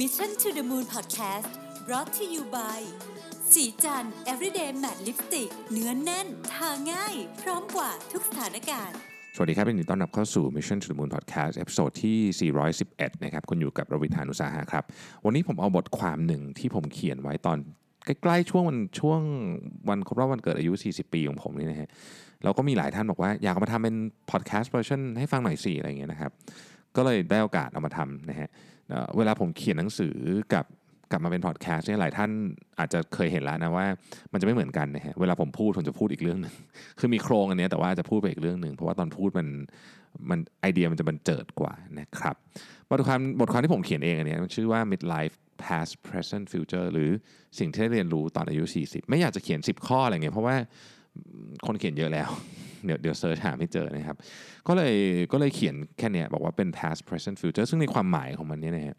Mission to the Moon Podcast brought to you by ศรีจันทร์ everyday matte lipstick เนื้อแน่น ทาง่าย พร้อมกว่าทุกสถานการณ์ สวัสดีครับยินดีต้อนรับเข้าสู่ Mission to the Moon Podcast episode ที่ 411 นะครับคุณอยู่กับรวิศ หาญอุตสาหะครับ วันนี้ผมเอาบทความหนึ่งที่ผมเขียนไว้ตอนใกล้ๆช่วงวันช่วงวันครบรอบวันเกิดอายุ 40 ปีของผมนี่นะฮะแล้วก็มีหลายท่านบอกว่าอยากมาทำเป็น podcast version ให้ฟังหน่อยสิอะไรอย่างเงี้ยนะครับ ก็เลยได้โอกาสเอามาทำนะฮะ เวลาผมเขียนหนังสือกับกลับมาเป็นพอดแคสต์เนี่ยหลายท่านอาจจะเคยเห็นแล้วนะว่ามันจะไม่เหมือนกันนะฮะเวลาผมพูดผมจะพูดอีกเรื่องหนึ่งคือมีโครงอันนี้แต่ว่าจะพูดไปอีกเรื่องหนึ่งเพราะว่าตอนพูดมันมันไอเดียมันจะบันเจิดกว่านะครับบทความบทความที่ผมเขียนเองอันนี้มันชื่อว่า midlife past present future หรือสิ่งที่ได้เรียนรู้ตอนอายุ 40 ไม่อยากจะเขียน 10 ข้ออะไรเงี้ยเพราะว่าคนเขียนเยอะแล้ว เดี๋ยวเดี๋ยวเซิร์ชหาไม่เจอนะครับ ก็เลยก็เลยเขียนแค่เนี้ยบอกว่าเป็น past present future ซึ่งในความหมายของมันเนี่ยนะฮะ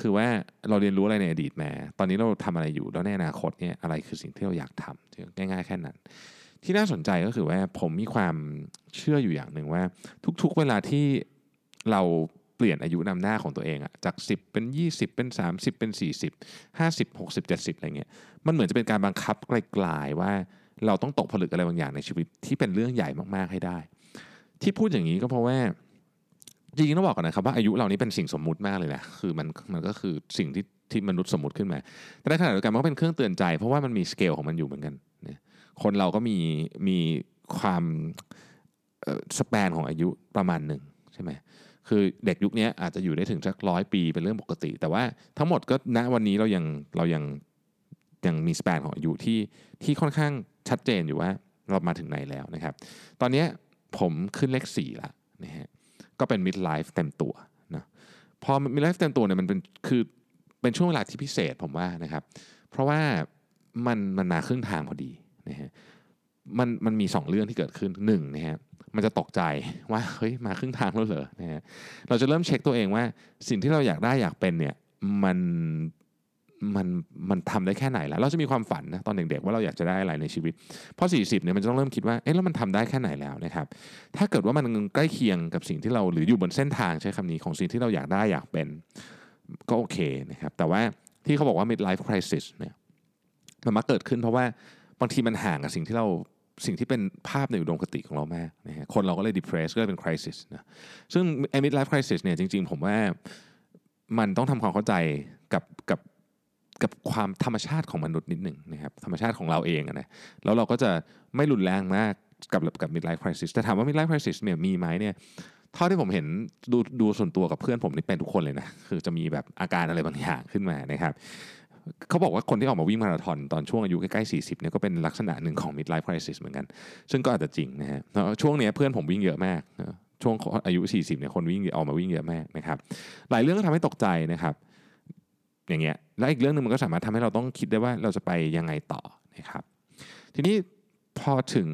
คือว่าเราเรียนรู้อะไรในอดีตมา ตอนนี้เราทำอะไรอยู่แล้วในอนาคตเนี่ยอะไรคือสิ่งที่เราอยากทำง่ายๆแค่นั้น ที่น่าสนใจก็คือว่าผมมีความเชื่ออยู่อย่างหนึ่งว่า ทุกๆเวลาที่เราเปลี่ยนอายุนำหน้าของตัวเองอะจาก 10 เป็น 20 เป็น 30 เป็น 40 50 60 70อะไรเงี้ยมันเหมือนจะเป็นการบังคับไกลๆว่า เราต้องตกผลึกอะไรบางอย่างในชีวิตที่เป็นเรื่องใหญ่มากๆให้ได้ ที่พูดอย่างนี้ก็เพราะว่าจริงๆต้องบอกก่อนนะครับว่าอายุเรานี้เป็นสิ่งสมมุติมากเลยนะคือมันมันก็คือสิ่งที่ที่มนุษย์สมมุติขึ้นมา แต่ในขณะเดียวกันมันก็เป็นเครื่องเตือนใจ เพราะว่ามันมีสเกลของมันอยู่เหมือนกันเนี่ยคนเราก็มีมีความสเปนของอายุประมาณหนึ่งใช่ไหมคือเด็กยุคนี้อาจจะอยู่ได้ถึงสักร้อยปีเป็นเรื่องปกติ แต่ว่าทั้งหมดก็ณวันนี้เรายังเรายัง ยังมีสเปนของอายุที่ที่ค่อนข้างชัดเจนอยู่ว่าเรามาถึงไหนแล้วนะครับ ตอนนี้ผมขึ้นเลขสี่ละนะฮะก็เป็น mid life เต็มตัวนะพอ mid life เต็มตัวเนี่ยมันเป็นคือเป็นช่วงเวลาที่พิเศษผมว่านะครับ เพราะว่ามันมันมาครึ่งทางพอดีนะฮะมันมันมี 2 เรื่องที่เกิดขึ้นหนึ่งนะฮะมันจะตกใจว่าเฮ้ยมาครึ่งทางแล้วเหรอนะฮะเราจะเริ่มเช็คตัวเองว่าสิ่งที่เราอยากได้อยากเป็นเนี่ยมัน มันมันทำได้แค่ไหนแล้ว เราจะมีความฝันนะตอนเด็กๆว่าเราอยากจะได้อะไรในชีวิตพอ40เนี่ยมันจะต้องเริ่มคิดว่าเอ๊ะแล้วมันทำได้แค่ไหนแล้วนะครับถ้าเกิดว่ามันใกล้เคียงกับสิ่งที่เราหรืออยู่บนเส้นทางใช้คำนี้ของสิ่งที่เราอยากได้อยากเป็นก็โอเคนะครับแต่ว่าที่เขาบอกว่า midlife crisis เนี่ยมันมักเกิดขึ้นเพราะว่าบางทีมันห่างกับสิ่งที่เราสิ่งที่เป็นภาพในอุดมคติของเรามากนะฮะคนเราก็เลย depressed ก็เลยเป็น crisis นะซึ่ง midlife crisis เนี่ยจริงๆ ผมว่ามันต้องทำความเข้าใจกับกับ กับความธรรมชาติของมนุษย์นิดหนึ่งนะครับธรรมชาติของเราเองนะแล้วเราก็จะไม่รุนแรงมากกับกับ midlife crisis แต่ถามว่า midlife crisis เนี่ยมีไหมเนี่ยเท่าที่ผมเห็นดูดูส่วนตัวกับเพื่อนผมนี่เป็นทุกคนเลยนะคือจะมีแบบอาการอะไรบางอย่างขึ้นมานะครับเขาบอกว่าคนที่ออกมาวิ่งมาราธอนตอนช่วงอายุใกล้ๆ40เนี่ยก็เป็นลักษณะหนึ่งของ midlife crisis เหมือนกัน ซึ่งก็อาจจะจริงนะฮะช่วงนี้เพื่อนผมวิ่งเยอะมากช่วงอายุ 40เนี่ยคนวิ่งออกมาวิ่งเยอะมากนะครับหลายเรื่องก็ทำให้ตกใจนะครับ อย่างเงี้ยแล้วอีกเรื่องหนึ่งมันก็สามารถทำให้เราต้องคิดได้ว่าเราจะไปยังไงต่อนะครับ ทีนี้พอถึง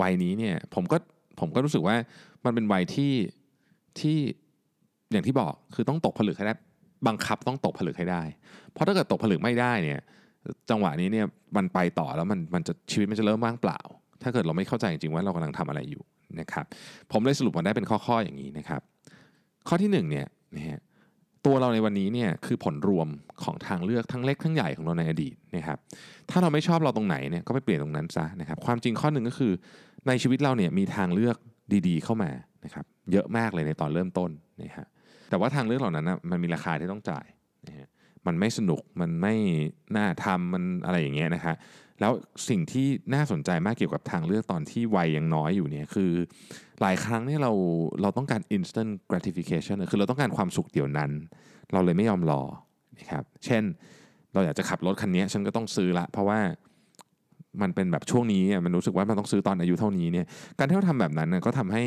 วัยนี้เนี่ยผมก็ผมก็รู้สึกว่ามันเป็นวัยที่ที่อย่างที่บอกคือต้องตกผลึกให้ได้บังคับต้องตกผลึกให้ได้ เพราะถ้าเกิดตกผลึกไม่ได้เนี่ยจังหวะนี้เนี่ยมันไปต่อแล้วมันมันจะชีวิตมันจะเริ่มว่างเปล่า ถ้าเกิดเราไม่เข้าใจจริงๆว่าเรากำลังทำอะไรอยู่นะครับ ผมเลยสรุปมาได้เป็นข้อๆอย่างนี้นะครับ ข้อที่หนึ่งเนี่ยนะฮะ ตัวเราในวันนี้เนี่ยคือผลรวมของทางเลือกทั้งเล็กทั้งใหญ่ของเราในอดีตนะครับถ้าเราไม่ชอบเราตรงไหนเนี่ยก็ไปเปลี่ยนตรงนั้นซะนะครับความจริงข้อหนึ่งก็คือ ในชีวิตเราเนี่ยมีทางเลือกดีๆ เข้ามานะครับเยอะมากเลยในตอนเริ่มต้นนะฮะแต่ว่าทางเลือกเหล่านั้นนะมันมีราคาที่ต้องจ่ายนะฮะมันไม่สนุกมันไม่น่าทำมันอะไรอย่างเงี้ยนะฮะ แล้วสิ่งที่น่าสนใจมากเกี่ยวกับทางเลือกตอนที่วัยยังน้อยอยู่เนี่ยคือ หลายครั้งเนี่ยเราเราต้องการ instant gratification คือเราต้องการความสุขเดี๋ยวนั้น เราเลยไม่ยอมรอนะครับเช่นเราอยากจะขับรถคันนี้ฉันก็ต้องซื้อละ เพราะว่ามันเป็นแบบช่วงนี้มันรู้สึกว่ามันต้องซื้อตอนอายุเท่านี้เนี่ยการที่เราทำแบบนั้นก็ทำให้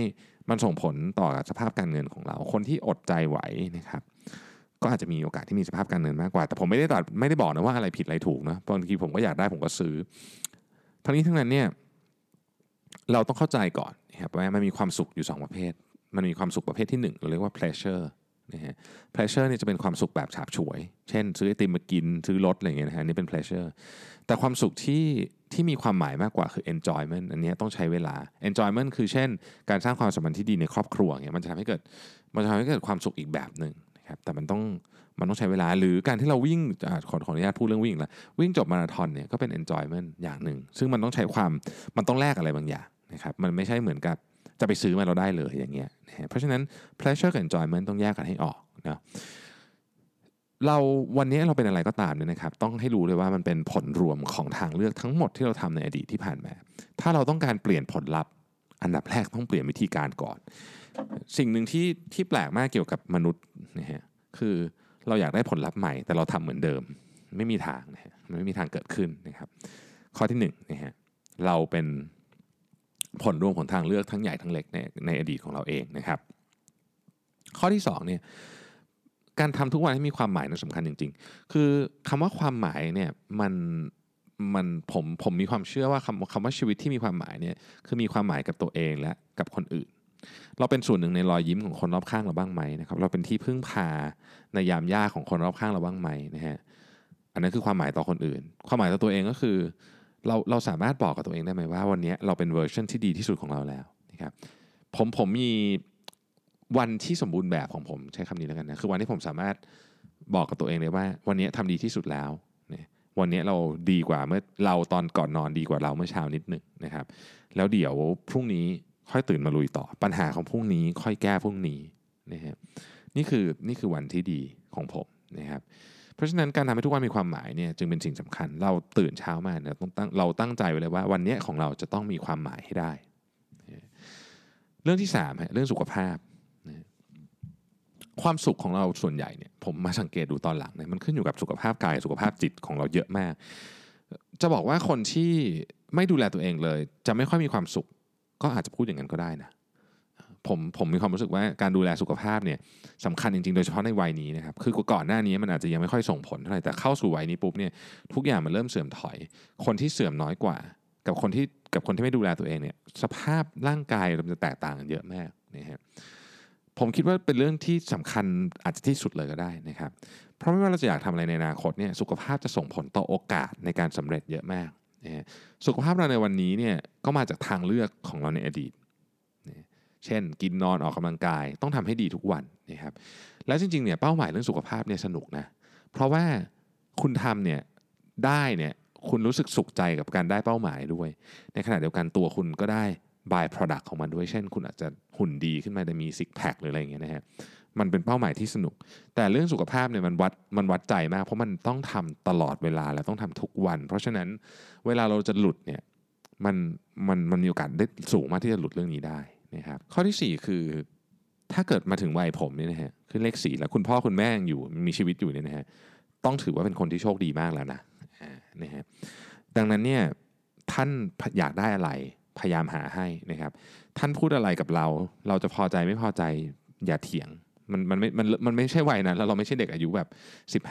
มันส่งผลต่อสภาพการเงินของเรา คนที่อดใจไหวนะครับ ก็อาจจะมีโอกาสที่มีสภาพการเงินมากกว่า แต่ผมไม่ได้ตัดไม่ได้บอกนะว่าอะไรผิดอะไรถูกนะบางทีผมก็อยากได้ผมก็ซื้อ ทั้งนี้ทั้งนั้นเนี่ยเราต้องเข้าใจก่อนนะครับว่ามันมีความสุขอยู่ 2 ประเภท มันมีความสุขประเภทที่ 1 เราเรียกว่า pleasure นะฮะ pleasure เนี่ยจะเป็นความสุขแบบฉาบฉวย เช่น ซื้อไอติมมากิน ซื้อรถอะไรเงี้ยนะฮะนี่เป็น pleasure แต่ความสุขที่ที่มีความหมายมากกว่าคือ enjoyment อันนี้ต้องใช้เวลา enjoyment คือเช่น การสร้างความสัมพันธ์ที่ดีในครอบครัวเงี้ยมันจะทำให้เกิดมันจะทำให้เกิดความสุขอีกแบบหนึ่ง นะครับแต่มันต้องมันต้องใช้เวลาหรือการที่เราวิ่งขอขออนุญาตพูดเรื่องวิ่งล้ววิ่งจบมาราธอนเนี่ยก็เป็น enjoyment อย่างหนึ่ง ซึ่งมันต้องใช้ความมันต้องแลกอะไรบางอย่างนะครับมันไม่ใช่เหมือนกับจะไปซื้อมาเราได้เลยอย่างเงี้ยนะเพราะฉะนั้น pleasure กับ enjoyment ต้องแยกกันให้ออกนะเราวันนี้เราเป็นอะไรก็ตามเนี่ยนะครับต้องให้รู้เลยว่ามันเป็นผลรวมของทางเลือกทั้งหมดที่เราทำในอดีตที่ผ่านมา ถ้าเราต้องการเปลี่ยนผลลัพธ์ อันดับแรกต้องเปลี่ยนวิธีการก่อน สิ่งหนึ่งที่ที่แปลกมากเกี่ยวกับมนุษย์นะฮะคือเราอยากได้ผลลัพธ์ใหม่ แต่เราทำเหมือนเดิม ไม่มีทางนะฮะมันไม่มีทางเกิดขึ้นนะครับ ข้อที่หนึ่งนะฮะเราเป็นผลรวมของทางเลือกทั้งใหญ่ทั้งเล็กในในอดีตของเราเองนะครับ ข้อที่สองเนี่ยการทำทุกวันให้มีความหมายนั้นสำคัญจริง ๆ คือคำว่าความหมายเนี่ยมัน มันผมผมมีความเชื่อว่าคำคำว่าชีวิตที่มีความหมายเนี่ยคือมีความหมายกับตัวเองและกับคนอื่น เราเป็นส่วนหนึ่งในรอยยิ้มของคนรอบข้างเราบ้างไหมนะครับเราเป็นที่พึ่งพาในยามยากของคนรอบข้างเราบ้างไหมนะฮะอันนั้นคือความหมายต่อคนอื่น ความหมายต่อตัวเองก็คือ เราเราสามารถบอกกับตัวเองได้ไหมว่า วันนี้เราเป็นเวอร์ชันที่ดีที่สุดของเราแล้วนะครับผมผมมีวันที่สมบูรณ์แบบของผมใช้คำนี้แล้วกันนะคือวันที่ผมสามารถบอกกับตัวเองเลยว่า วันนี้ทำดีที่สุดแล้ว วันนี้เราดีกว่าเมื่อเราตอนก่อนนอนดีกว่าเราเมื่อเช้านิดหนึ่งนะครับ แล้วเดี๋ยวพรุ่งนี้ค่อยตื่นมาลุยต่อ ปัญหาของพรุ่งนี้ค่อยแก้พรุ่งนี้นะครับนี่คือนี่คือวันที่ดีของผมนะครับเพราะฉะนั้นการทำให้ทุกวันมีความหมายเนี่ยจึงเป็นสิ่งสำคัญ เราตื่นเช้ามาเนี่ยต้องตั้งเราตั้งใจไว้เลยว่า วันนี้ของเราจะต้องมีความหมายให้ได้ เรื่องที่สามฮะเรื่องสุขภาพ ความสุขของเราส่วนใหญ่เนี่ยผมมาสังเกตดูตอนหลังเนี่ยมันขึ้นอยู่กับสุขภาพกายสุขภาพจิตของเราเยอะมาก จะบอกว่าคนที่ไม่ดูแลตัวเองเลย จะไม่ค่อยมีความสุข ก็อาจจะพูดอย่างนั้นก็ได้นะผมผมมีความรู้สึกว่าการดูแลสุขภาพเนี่ยสำคัญจริงๆ โดยเฉพาะในวัยนี้นะครับคือก่อนหน้านี้มันอาจจะยังไม่ค่อยส่งผลเท่าไหร่แต่เข้าสู่วัยนี้ปุ๊บเนี่ยทุกอย่างมันเริ่มเสื่อมถอย คนที่เสื่อมน้อยกว่า กับคนที่กับคนที่ไม่ดูแลตัวเองเนี่ยสภาพร่างกายมันจะแตกต่างกันเยอะมากนะฮะ ผมคิดว่าเป็นเรื่องที่สำคัญอาจจะที่สุดเลยก็ได้นะครับ เพราะไม่ว่าเราจะอยากทำอะไรในอนาคตเนี่ยสุขภาพจะส่งผลต่อโอกาสในการสำเร็จเยอะมากนะฮะสุขภาพเราในวันนี้เนี่ยก็มาจากทางเลือกของเราในอดีตนะเช่น กินนอนออกกำลังกายต้องทำให้ดีทุกวันนะครับแล้วจริงๆเนี่ยเป้าหมายเรื่องสุขภาพเนี่ยสนุกนะเพราะว่าคุณทำเนี่ยได้เนี่ยคุณรู้สึกสุขใจกับการได้เป้าหมายด้วย ในขณะเดียวกันตัวคุณก็ได้ by product ของมันด้วย เช่น คุณอาจจะหุ่นดีขึ้นมาแต่มีซิกแพคหรืออะไรอย่างเงี้ยนะฮะมันเป็นเป้าหมายที่สนุก แต่เรื่องสุขภาพเนี่ยมันวัดมันวัดใจมาก เพราะมันต้องทำตลอดเวลาและต้องทำทุกวัน เพราะฉะนั้นเวลาเราจะหลุดเนี่ยมันมันมันมีโอกาสได้สูงมากที่จะหลุดเรื่องนี้ได้นะครับข้อที่ 4 คือถ้าเกิดมาถึงวัยผมเนี่ยนะฮะคือเลขสี่แล้วคุณพ่อคุณแม่ยังอยู่มีชีวิตอยู่เนี่ยนะฮะต้องถือว่าเป็นคนที่โชคดีมากแล้วนะอ่านะฮะดังนั้นเนี่ยท่านอยากได้อะไร พยายามหาให้นะครับ ท่านพูดอะไรกับเรา เราจะพอใจไม่พอใจอย่าเถียง มันมันไม่มันมันไม่ใช่วัยนั้นแล้วเราไม่ใช่เด็กอายุแบบ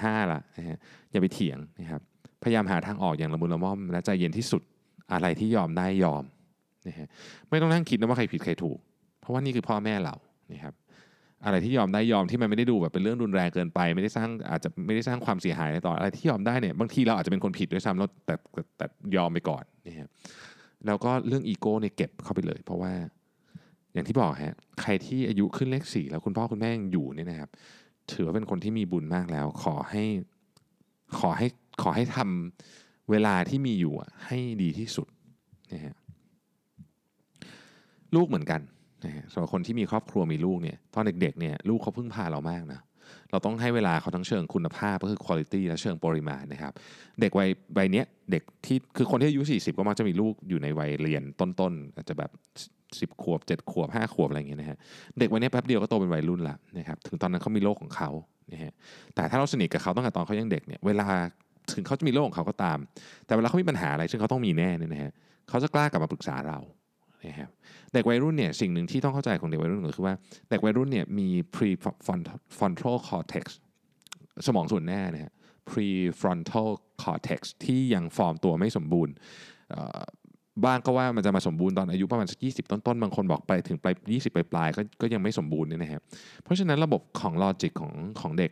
15ละนะฮะอย่าไปเถียงนะครับพยายามหาทางออกอย่างละมุนละม่อมและใจเย็นที่สุดอะไรที่ยอมได้ยอมนะฮะไม่ต้องนั่งคิดนะว่าใครผิดใครถูก เพราะว่านี่คือพ่อแม่เรานะครับอะไรที่ยอมได้ยอมที่มันไม่ได้ดูแบบเป็นเรื่องรุนแรงเกินไป ไม่ได้สร้างอาจจะไม่ได้สร้างความเสียหายอะไรต่ออะไรที่ยอมได้เนี่ยบางทีเราอาจจะเป็นคนผิดด้วยซ้ำแล้วแต่แต่ยอมไปก่อนนะฮะ แล้วก็เรื่องอีโก้เนี่ยเก็บเข้าไปเลย เพราะว่าอย่างที่บอกฮะใครที่อายุขึ้นเลขสี่แล้วคุณพ่อคุณแม่ยังอยู่เนี่ยนะครับ ถือว่าเป็นคนที่มีบุญมากแล้ว ขอให้ขอให้ขอให้ทำเวลาที่มีอยู่อะให้ดีที่สุดนะฮะลูกเหมือนกันนะฮะสำหรับคนที่มีครอบครัวมีลูกเนี่ยตอนเด็กๆเนี่ยลูกเขาพึ่งพาเรามากนะ เราต้องให้เวลาเขาทั้งเชิงคุณภาพก็คือ quality และเชิงปริมาณนะครับ เด็กวัยวัยเนี้ยเด็กที่คือคนที่อายุ 40 ก็มักจะมีลูกอยู่ในวัยเรียนต้นๆอาจจะแบบ 10 ขวบ 7 ขวบ 5 ขวบอะไรอย่างเงี้ยนะฮะเด็กวัยเนี้ยแป๊บเดียวก็โตเป็นวัยรุ่นละนะครับถึงตอนนั้นเขามีโลกของเขานะฮะแต่ถ้าเราสนิทกับเขาตั้งแต่ตอนเขายังเด็กเนี่ยเวลาถึงเขาจะมีโลกของเขาก็ตาม แต่เวลาเขามีปัญหาอะไรซึ่งเขาต้องมีแน่เนี่ยนะฮะเขาจะกล้ากลับมาปรึกษาเรา นะครับเด็กวัยรุ่นเนี่ยสิ่งหนึ่งที่ต้องเข้าใจของเด็กวัยรุ่นก็คือว่าเด็กวัยรุ่นเนี่ยมี prefrontal cortex สมองส่วนหน้านะฮะ prefrontal cortex ที่ยังฟอร์มตัวไม่สมบูรณ์บ้างก็ว่ามันจะมาสมบูรณ์ตอนอายุประมาณสักยีต้นๆ บางคนบอกไปถึงปลายยี่สิบปลายๆก็ก็ยังไม่สมบูรณ์เนี่ยนะครับเพราะฉะนั้นระบบของลอจิกของของเด็ก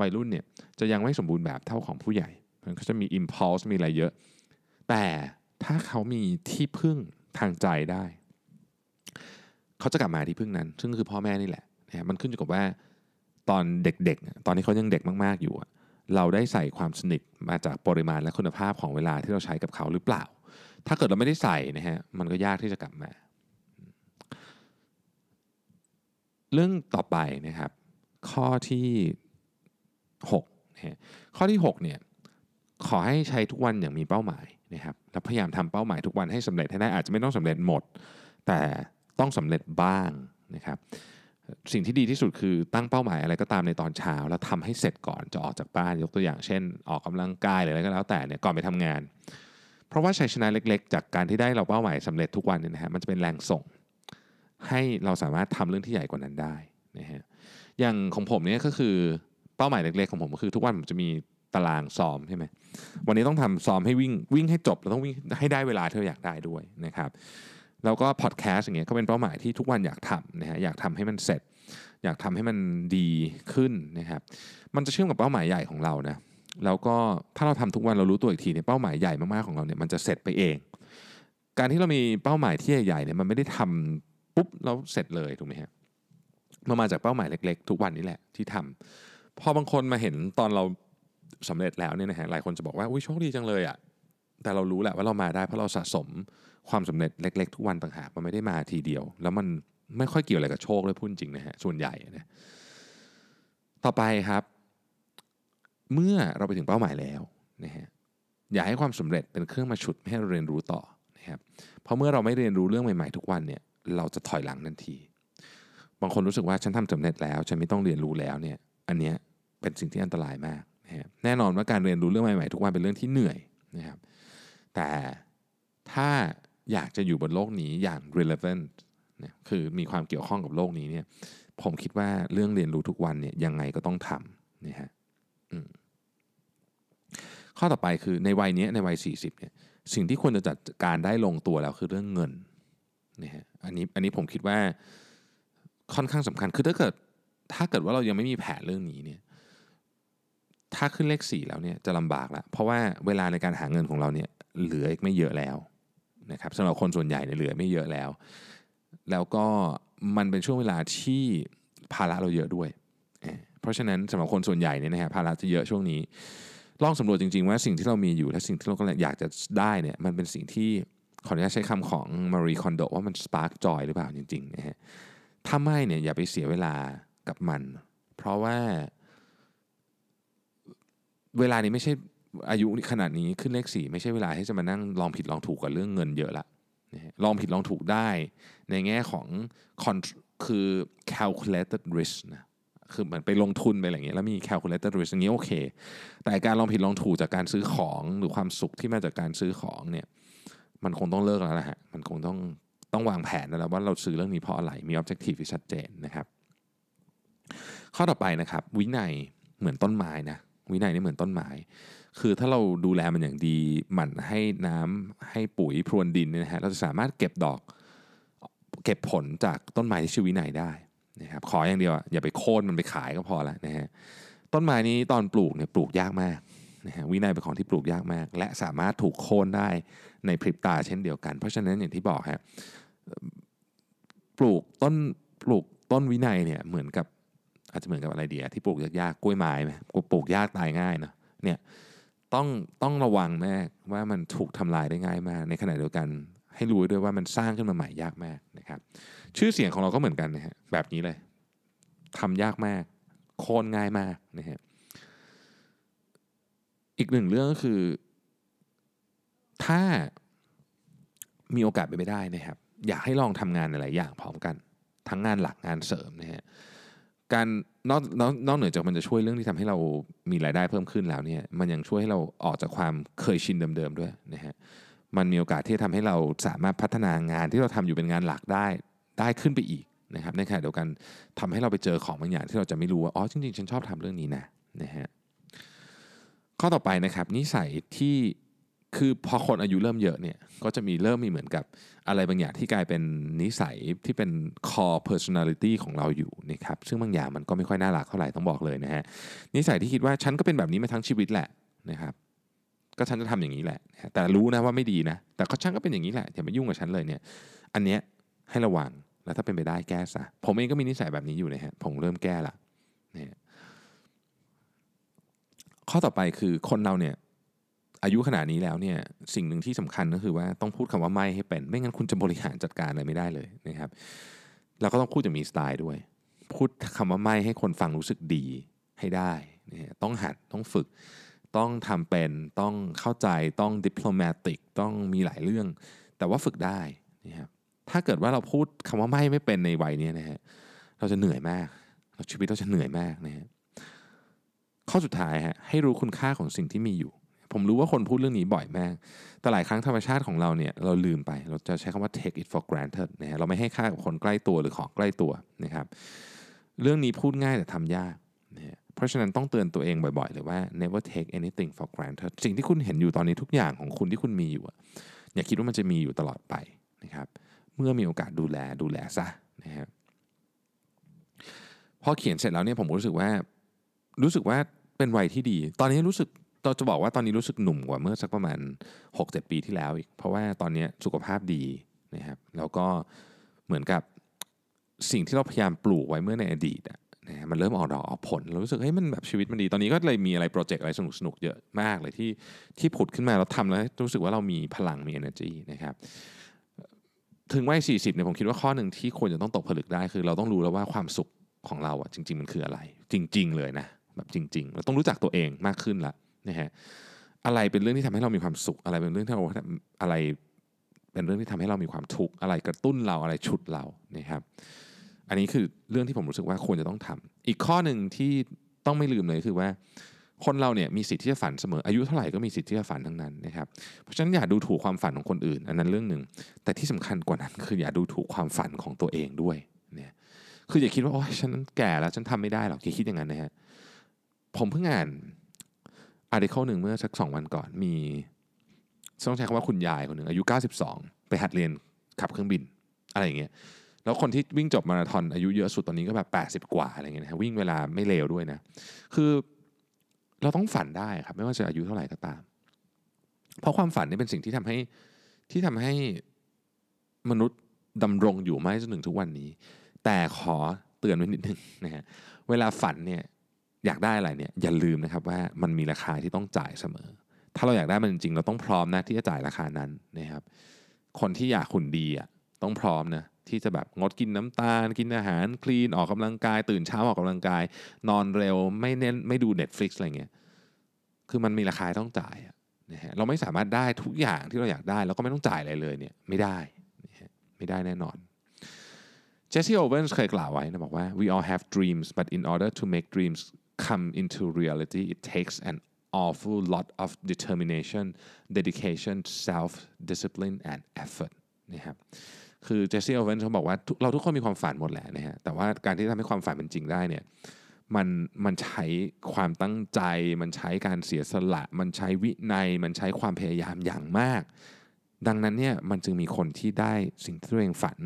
วัยรุ่นเนี่ยจะยังไม่สมบูรณ์แบบเท่าของผู้ใหญ่มันก็จะมี impulse มีอะไรเยอะ แต่ถ้าเขามีที่พึ่ง ทางใจได้ เขาจะกลับมาที่พึ่งนั้น ซึ่งคือพ่อแม่นี่แหละนะมันขึ้นอยู่กับว่าตอนเด็กๆ ตอนที่เขายังเด็กมากๆอยู่ เราได้ใส่ความสนิทมาจากปริมาณและคุณภาพของเวลาที่เราใช้กับเขาหรือเปล่า ถ้าเกิดเราไม่ได้ใส่นะฮะมันก็ยากที่จะกลับมา เรื่องต่อไปนะครับ ข้อที่6นะฮะข้อที่6เนี่ย ขอให้ใช้ทุกวันอย่างมีเป้าหมายนะครับและพยายามทำเป้าหมายทุกวันให้สำเร็จให้ได้อาจจะไม่ต้องสำเร็จหมด แต่ต้องสำเร็จบ้างนะครับสิ่งที่ดีที่สุดคือตั้งเป้าหมายอะไรก็ตามในตอนเช้า แล้วทำให้เสร็จก่อนจะออกจากบ้านยกตัวอย่างเช่น ออกกำลังกายหรืออะไรก็แล้วแต่เนี่ยก่อนไปทำงาน เพราะว่าชัยชนะเล็ก ๆ จากการที่ได้เราเป้าหมายสำเร็จทุกวันเนี่ยนะฮะมันจะเป็นแรงส่ง ให้เราสามารถทำเรื่องที่ใหญ่กว่านั้นได้นะฮะอย่างของผมเนี่ยก็คือเป้าหมายเล็กๆของผมก็คือทุกวันผมจะมี ตารางซ้อมใช่ไหมวันนี้ต้องทำซ้อมให้วิ่งวิ่งให้จบแล้วต้องวิ่งให้ได้เวลาที่เราอยากได้ด้วยนะครับแล้วก็พอดแคสต์อย่างเงี้ยก็เป็นเป้าหมายที่ทุกวันอยากทำนะฮะอยากทำให้มันเสร็จ อยากทำให้มันดีขึ้นนะครับมันจะเชื่อมกับเป้าหมายใหญ่ของเรานะแล้วก็ถ้าเราทำทุกวันเรารู้ตัวอีกทีเนี่ยเป้าหมายใหญ่มากๆของเราเนี่ยมันจะเสร็จไปเอง การที่เรามีเป้าหมายที่ใหญ่ๆเนี่ยมันไม่ได้ทำปุ๊บแล้วเสร็จเลยถูกไหมฮะมันมาจากเป้าหมายเล็ก ๆ ทุกวันนี้แหละที่ทำพอบางคนมาเห็นตอนเรา สำเร็จแล้วเนี่ยนะฮะหลายคนจะบอกว่าอุ้ยโชคดีจังเลยอะ่ะแต่เรารู้แหละว่าเรามาได้เพราะเราสะสมความสำเร็จเล็ก ๆ ทุกวันต่างหากมันไม่ได้มาทีเดียว แล้วมันไม่ค่อยเกี่ยวอะไรกับโชคเลยพูดจริงนะฮะส่วนใหญ่นะต่อไปครับ เมื่อเราไปถึงเป้าหมายแล้วนะฮะอย่าให้ความสำเร็จเป็นเครื่องมาฉุดให้เราเรียนรู้ต่อนะครับเพราะเมื่อเราไม่เรียนรู้เรื่องใหม่ๆทุกวันเนี่ยเราจะถอยหลังทันที บางคนรู้สึกว่าฉันทำสำเร็จแล้ว ฉันไม่ต้องเรียนรู้แล้วเนี่ยอันเนี้ยเป็นสิ่งที่อันตรายมาก แน่นอนว่าการเรียนรู้เรื่องใหม่ๆทุกวันเป็นเรื่องที่เหนื่อยนะครับแต่ถ้าอยากจะอยู่บนโลกนี้อย่าง relevant นะคือมีความเกี่ยวข้องกับโลกนี้เนี่ยผมคิดว่าเรื่องเรียนรู้ทุกวันเนี่ยยังไงก็ต้องทำนะฮะข้อต่อไปคือในวัยนี้ในวัย 40เนี่ยสิ่งที่ควรจะจัดการได้ลงตัวแล้วคือเรื่องเงินนะฮะอันนี้อันนี้ผมคิดว่าค่อนข้างสำคัญคือถ้าเกิดถ้าเกิดว่าเรายังไม่มีแผนเรื่องนี้เนี่ย ถ้าขึ้นเลขสี่แล้วเนี่ยจะลำบากละเพราะว่าเวลาในการหาเงินของเราเนี่ยเหลืออีกไม่เยอะแล้วนะครับสำหรับคนส่วนใหญ่เนี่ยเหลือไม่เยอะแล้ว แล้วก็มันเป็นช่วงเวลาที่ภาระเราเยอะด้วย เพราะฉะนั้นสำหรับคนส่วนใหญ่เนี่ยนะฮะภาระจะเยอะช่วงนี้ ลองสำรวจจริงๆว่าสิ่งที่เรามีอยู่และสิ่งที่เราก็อยากจะได้เนี่ยมันเป็นสิ่งที่ขออนุญาตใช้คำของมารีคอนโดว่ามันสปาร์กจอยหรือเปล่าจริงๆนะฮะถ้าไม่เนี่ยอย่าไปเสียเวลากับมัน เพราะว่า เวลานี้ไม่ใช่อายุขนาดนี้ขึ้นเลขสี่ไม่ใช่เวลาที่จะมานั่งลองผิดลองถูกกับเรื่องเงินเยอะละลองผิดลองถูกได้ในแง่ของคือ calculated risk นะคือเหมือนไปลงทุนไปอะไรเงี้ยแล้วมี calculated risk อย่างนี้โอเค แต่การลองผิดลองถูกจากการซื้อของหรือความสุขที่มาจากการซื้อของเนี่ยมันคงต้องเลิกแล้วนะฮะมันคงต้องต้องวางแผนแล้วว่าเราซื้อเรื่องนี้เพราะอะไรมี objective ที่ชัดเจนนะครับ ข้อต่อไปนะครับ วินัยเหมือนต้นไม้นะ วินัยนี่เหมือนต้นไม้ คือถ้าเราดูแลมันอย่างดีหมั่นให้น้ำให้ปุ๋ยพรวนดินเนี่ยนะฮะเราจะสามารถเก็บดอกเก็บผลจากต้นไม้ที่ชื่อวินัยได้นะครับขออย่างเดียวอย่าไปโค่นมันไปขายก็พอละนะฮะต้นไม้นี้ตอนปลูกเนี่ยปลูกยากมากนะฮะวินัยเป็นของที่ปลูกยากมาก และสามารถถูกโค่นได้ในพริบตาเช่นเดียวกัน เพราะฉะนั้นอย่างที่บอกฮะปลูกต้นปลูกต้นวินัยเนี่ยเหมือนกับ อาจจะเหมือนกับอะไรเดียที่ปลูกยากๆกล้วยไม้ไหมปลูกยากตายง่ายเนาะเนี่ยต้องต้องระวังแม่ว่ามันถูกทำลายได้ง่ายมาก ในขณะเดียวกันให้รู้ด้วยว่ามันสร้างขึ้นมาใหม่ยากมากนะครับ ชื่อเสียงของเราก็เหมือนกันนะฮะแบบนี้เลยทำยากมาก โค่นง่ายมากนะฮะอีกหนึ่งเรื่องก็คือ ถ้ามีโอกาสไปไม่ได้นะครับ อยากให้ลองทำงานหลายอย่างพร้อมกัน ทั้งงานหลักงานเสริมนะฮะ การนอกนอกนอกเหนือจากมันจะช่วยเรื่องที่ทำให้เรามีรายได้เพิ่มขึ้นแล้วเนี่ยมันยังช่วยให้เราออกจากความเคยชินเดิมๆด้วยนะฮะมันมีโอกาสที่จะทำให้เราสามารถพัฒนางานที่เราทำอยู่เป็นงานหลักได้ได้ขึ้นไปอีกนะครับในขณะเดียวกันทำให้เราไปเจอของบางอย่างที่เราจะไม่รู้ว่าอ๋อจริงๆฉันชอบทำเรื่องนี้นะนะฮะข้อต่อไปนะครับนิสัยที่ คือพอคนอายุเริ่มเยอะเนี่ยก็จะมีเริ่มมีเหมือนกับอะไรบางอย่างที่กลายเป็นนิสัยที่เป็น core personality ของเราอยู่นะครับซึ่งบางอย่างมันก็ไม่ค่อยน่ารักเท่าไหร่ต้องบอกเลยนะฮะนิสัยที่คิดว่าฉันก็เป็นแบบนี้มาทั้งชีวิตแหละนะครับก็ฉันจะทำอย่างนี้แหละ แต่รู้นะว่าไม่ดีนะ แต่ก็ช่างก็เป็นอย่างนี้แหละ อย่ามายุ่งกับฉันเลยเนี่ย อันเนี้ยให้ระวัง แล้วถ้าเป็นไปได้แก้ซะ ผมเองก็มีนิสัยแบบนี้อยู่นะฮะ ผมเริ่มแก้ละเนะข้อต่อไปคือคนเราเนี่ย อายุขนาดนี้แล้วเนี่ยสิ่งหนึ่งที่สำคัญก็คือว่าต้องพูดคำว่าไม่ให้เป็น ไม่งั้นคุณจะบริหารจัดการอะไรไม่ได้เลยนะครับแล้วก็ต้องพูดอย่างมีสไตล์ด้วย พูดคำว่าไม่ให้คนฟังรู้สึกดีให้ได้นะต้องหัดต้องฝึก ต้องทำเป็นต้องเข้าใจต้องดิปโลมาติกต้องมีหลายเรื่อง แต่ว่าฝึกได้นะครับถ้าเกิดว่าเราพูดคำว่าไม่ไม่เป็นในวัยนี้นะฮะเราจะเหนื่อยมากชีวิตเราจะเหนื่อยมากนะฮะข้อสุดท้ายฮะให้รู้คุณค่าของสิ่งที่มีอยู่ ผมรู้ว่าคนพูดเรื่องนี้บ่อยมาก แต่หลายครั้งธรรมชาติของเราเนี่ยเราลืมไป เราจะใช้คำว่า take it for granted นะฮะเราไม่ให้ค่ากับคนใกล้ตัวหรือของใกล้ตัวนะครับ เรื่องนี้พูดง่ายแต่ทำยากนะฮะเพราะฉะนั้นต้องเตือนตัวเองบ่อยๆเลยว่า never take anything for granted สิ่งที่คุณเห็นอยู่ตอนนี้ทุกอย่างของคุณที่คุณมีอยู่ อย่าคิดว่ามันจะมีอยู่ตลอดไปนะครับ เมื่อมีโอกาสดูแลดูแลซะนะครับพอเขียนเสร็จแล้วเนี่ยผมรู้สึกว่ารู้สึกว่าเป็นวัยที่ดี ตอนนี้รู้สึก เราจะบอกว่าตอนนี้รู้สึกหนุ่มกว่าเมื่อสักประมาณ 6-7 ปีที่แล้วอีก เพราะว่าตอนนี้สุขภาพดีนะครับแล้วก็เหมือนกับสิ่งที่เราพยายามปลูกไว้เมื่อในอดีตนะมันเริ่มออกดอกออกผลเรารู้สึกเฮ้ยมันแบบชีวิตมันดี ตอนนี้ก็เลยมีอะไรโปรเจกต์อะไรสนุกสนุกเยอะมากเลยที่ที่ผุดขึ้นมาเราทำแล้วรู้สึกว่าเรามีพลังมี energy นะครับถึงวัย40เนี่ยผมคิดว่าข้อหนึ่งที่ควรจะต้องตกผลึกได้คือเราต้องรู้แล้วว่าความสุขของเราอะจริง ๆ มันคืออะไร จริง ๆ เลยนะแบบจริง ๆ เราต้องรู้จักตัวเองมากขึ้นละ นะฮะอะไรเป็นเรื่องที่ทำให้เรามีความสุข อะไรเป็นเรื่องที่เราอะไรเป็นเรื่องที่ทำให้เรามีความทุกข์อะไรกระตุ้นเราอะไรฉุดเรานะครับ อันนี้คือเรื่องที่ผมรู้สึกว่าควรจะต้องทำอีกข้อหนึ่งที่ต้องไม่ลืมเลยคือว่า คนเราเนี่ยมีสิทธิ์ที่จะฝันเสมออายุเท่าไหร่ก็มีสิทธิ์ที่จะฝันทั้งนั้นนะครับเพราะฉะนั้นอย่าดูถูกความฝันของคนอื่น อันนั้นเรื่องหนึ่งแต่ที่สำคัญกว่านั้นคืออย่าดูถูกความฝันของตัวเองด้วยเนี่ยคืออย่าคิดว่าโอ้ยฉันแก่แล้วฉันทำไม่ได้หรอกอย่าคิดอย่างนั้นนะฮะผมเพิ่งอ่าน อาร์ติเคิลหนึ่งเมื่อสักสองวันก่อนมีต้องใช้คำว่าคุณยายคนหนึ่งอายุ 92 ไปหัดเรียนขับเครื่องบินอะไรอย่างเงี้ยแล้วคนที่วิ่งจบมาราธอนอายุเยอะสุดตอนนี้ก็แบบ 80 กว่าอะไรเงี้ยนะวิ่งเวลาไม่เร็วด้วยนะ คือเราต้องฝันได้ครับ ไม่ว่าจะอายุเท่าไหร่ก็ตาม เพราะความฝันนี่เป็นสิ่งที่ทำให้ที่ทำให้มนุษย์ดำรงอยู่มาจนถึงทุกวันนี้ แต่ขอเตือนไว้นิดนึงนะฮะเวลาฝันเนี่ย อยากได้อะไรเนี่ยอย่าลืมนะครับว่ามันมีราคาที่ต้องจ่ายเสมอ ถ้าเราอยากได้มันจริงเราต้องพร้อมนะที่จะจ่ายราคานั้นนะครับ คนที่อยากหุ่นดีอะต้องพร้อมนะที่จะแบบงดกินน้ำตาล กินอาหารคลีนออกกำลังกาย ตื่นเช้าออกกำลังกาย นอนเร็วไม่เน้นไม่ดู Netflix อะไรเงี้ยคือมันมีราคาต้องจ่ายนะฮะเราไม่สามารถได้ทุกอย่างที่เราอยากได้ แล้วก็ไม่ต้องจ่ายอะไรเลยเนี่ยไม่ได้ไม่ได้แน่นอนเจสซี่โอเวนส์เคยกล่าวไว้นะบอกว่า we all have dreams but in order to make dreams come into reality it takes an awful lot of determination dedication self discipline and effort นะครับคือเจสซี่โอเวนเขาบอกว่าเราทุกคนมีความฝันหมดแหละนะฮะแต่ว่าการที่ทำให้ความฝันเป็นจริงได้เนี่ยมันมันใช้ความตั้งใจ มันใช้การเสียสละ มันใช้วินัย มันใช้ความพยายามอย่างมาก ดังนั้นเนี่ยมันจึงมีคนที่ได้สิ่งที่ตัวเองฝัน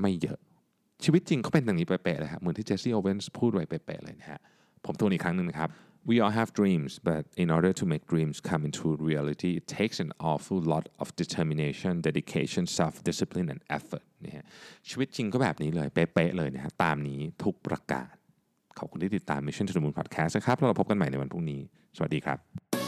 ไม่เยอะชีวิตจริงก็เป็นอย่างนี้เป๊ะๆเลยครับเหมือนที่เจสซี่โอเวนส์พูดไว้เป๊ะๆเลยนะฮะ ผมทวนอีกครั้งหนึ่งนะครับ We all have dreams, but in order to make dreams come into reality, it takes an awful lot of determination, dedication, self-discipline, and effort นี่ฮะชีวิตจริงก็แบบนี้เลยเป๊ะๆเลยนะฮะตามนี้ทุกประกาศ ขอบคุณที่ติดตาม Mission to the Moon Podcast นะครับแล้วเราพบกันใหม่ในวันพรุ่งนี้ สวัสดีครับ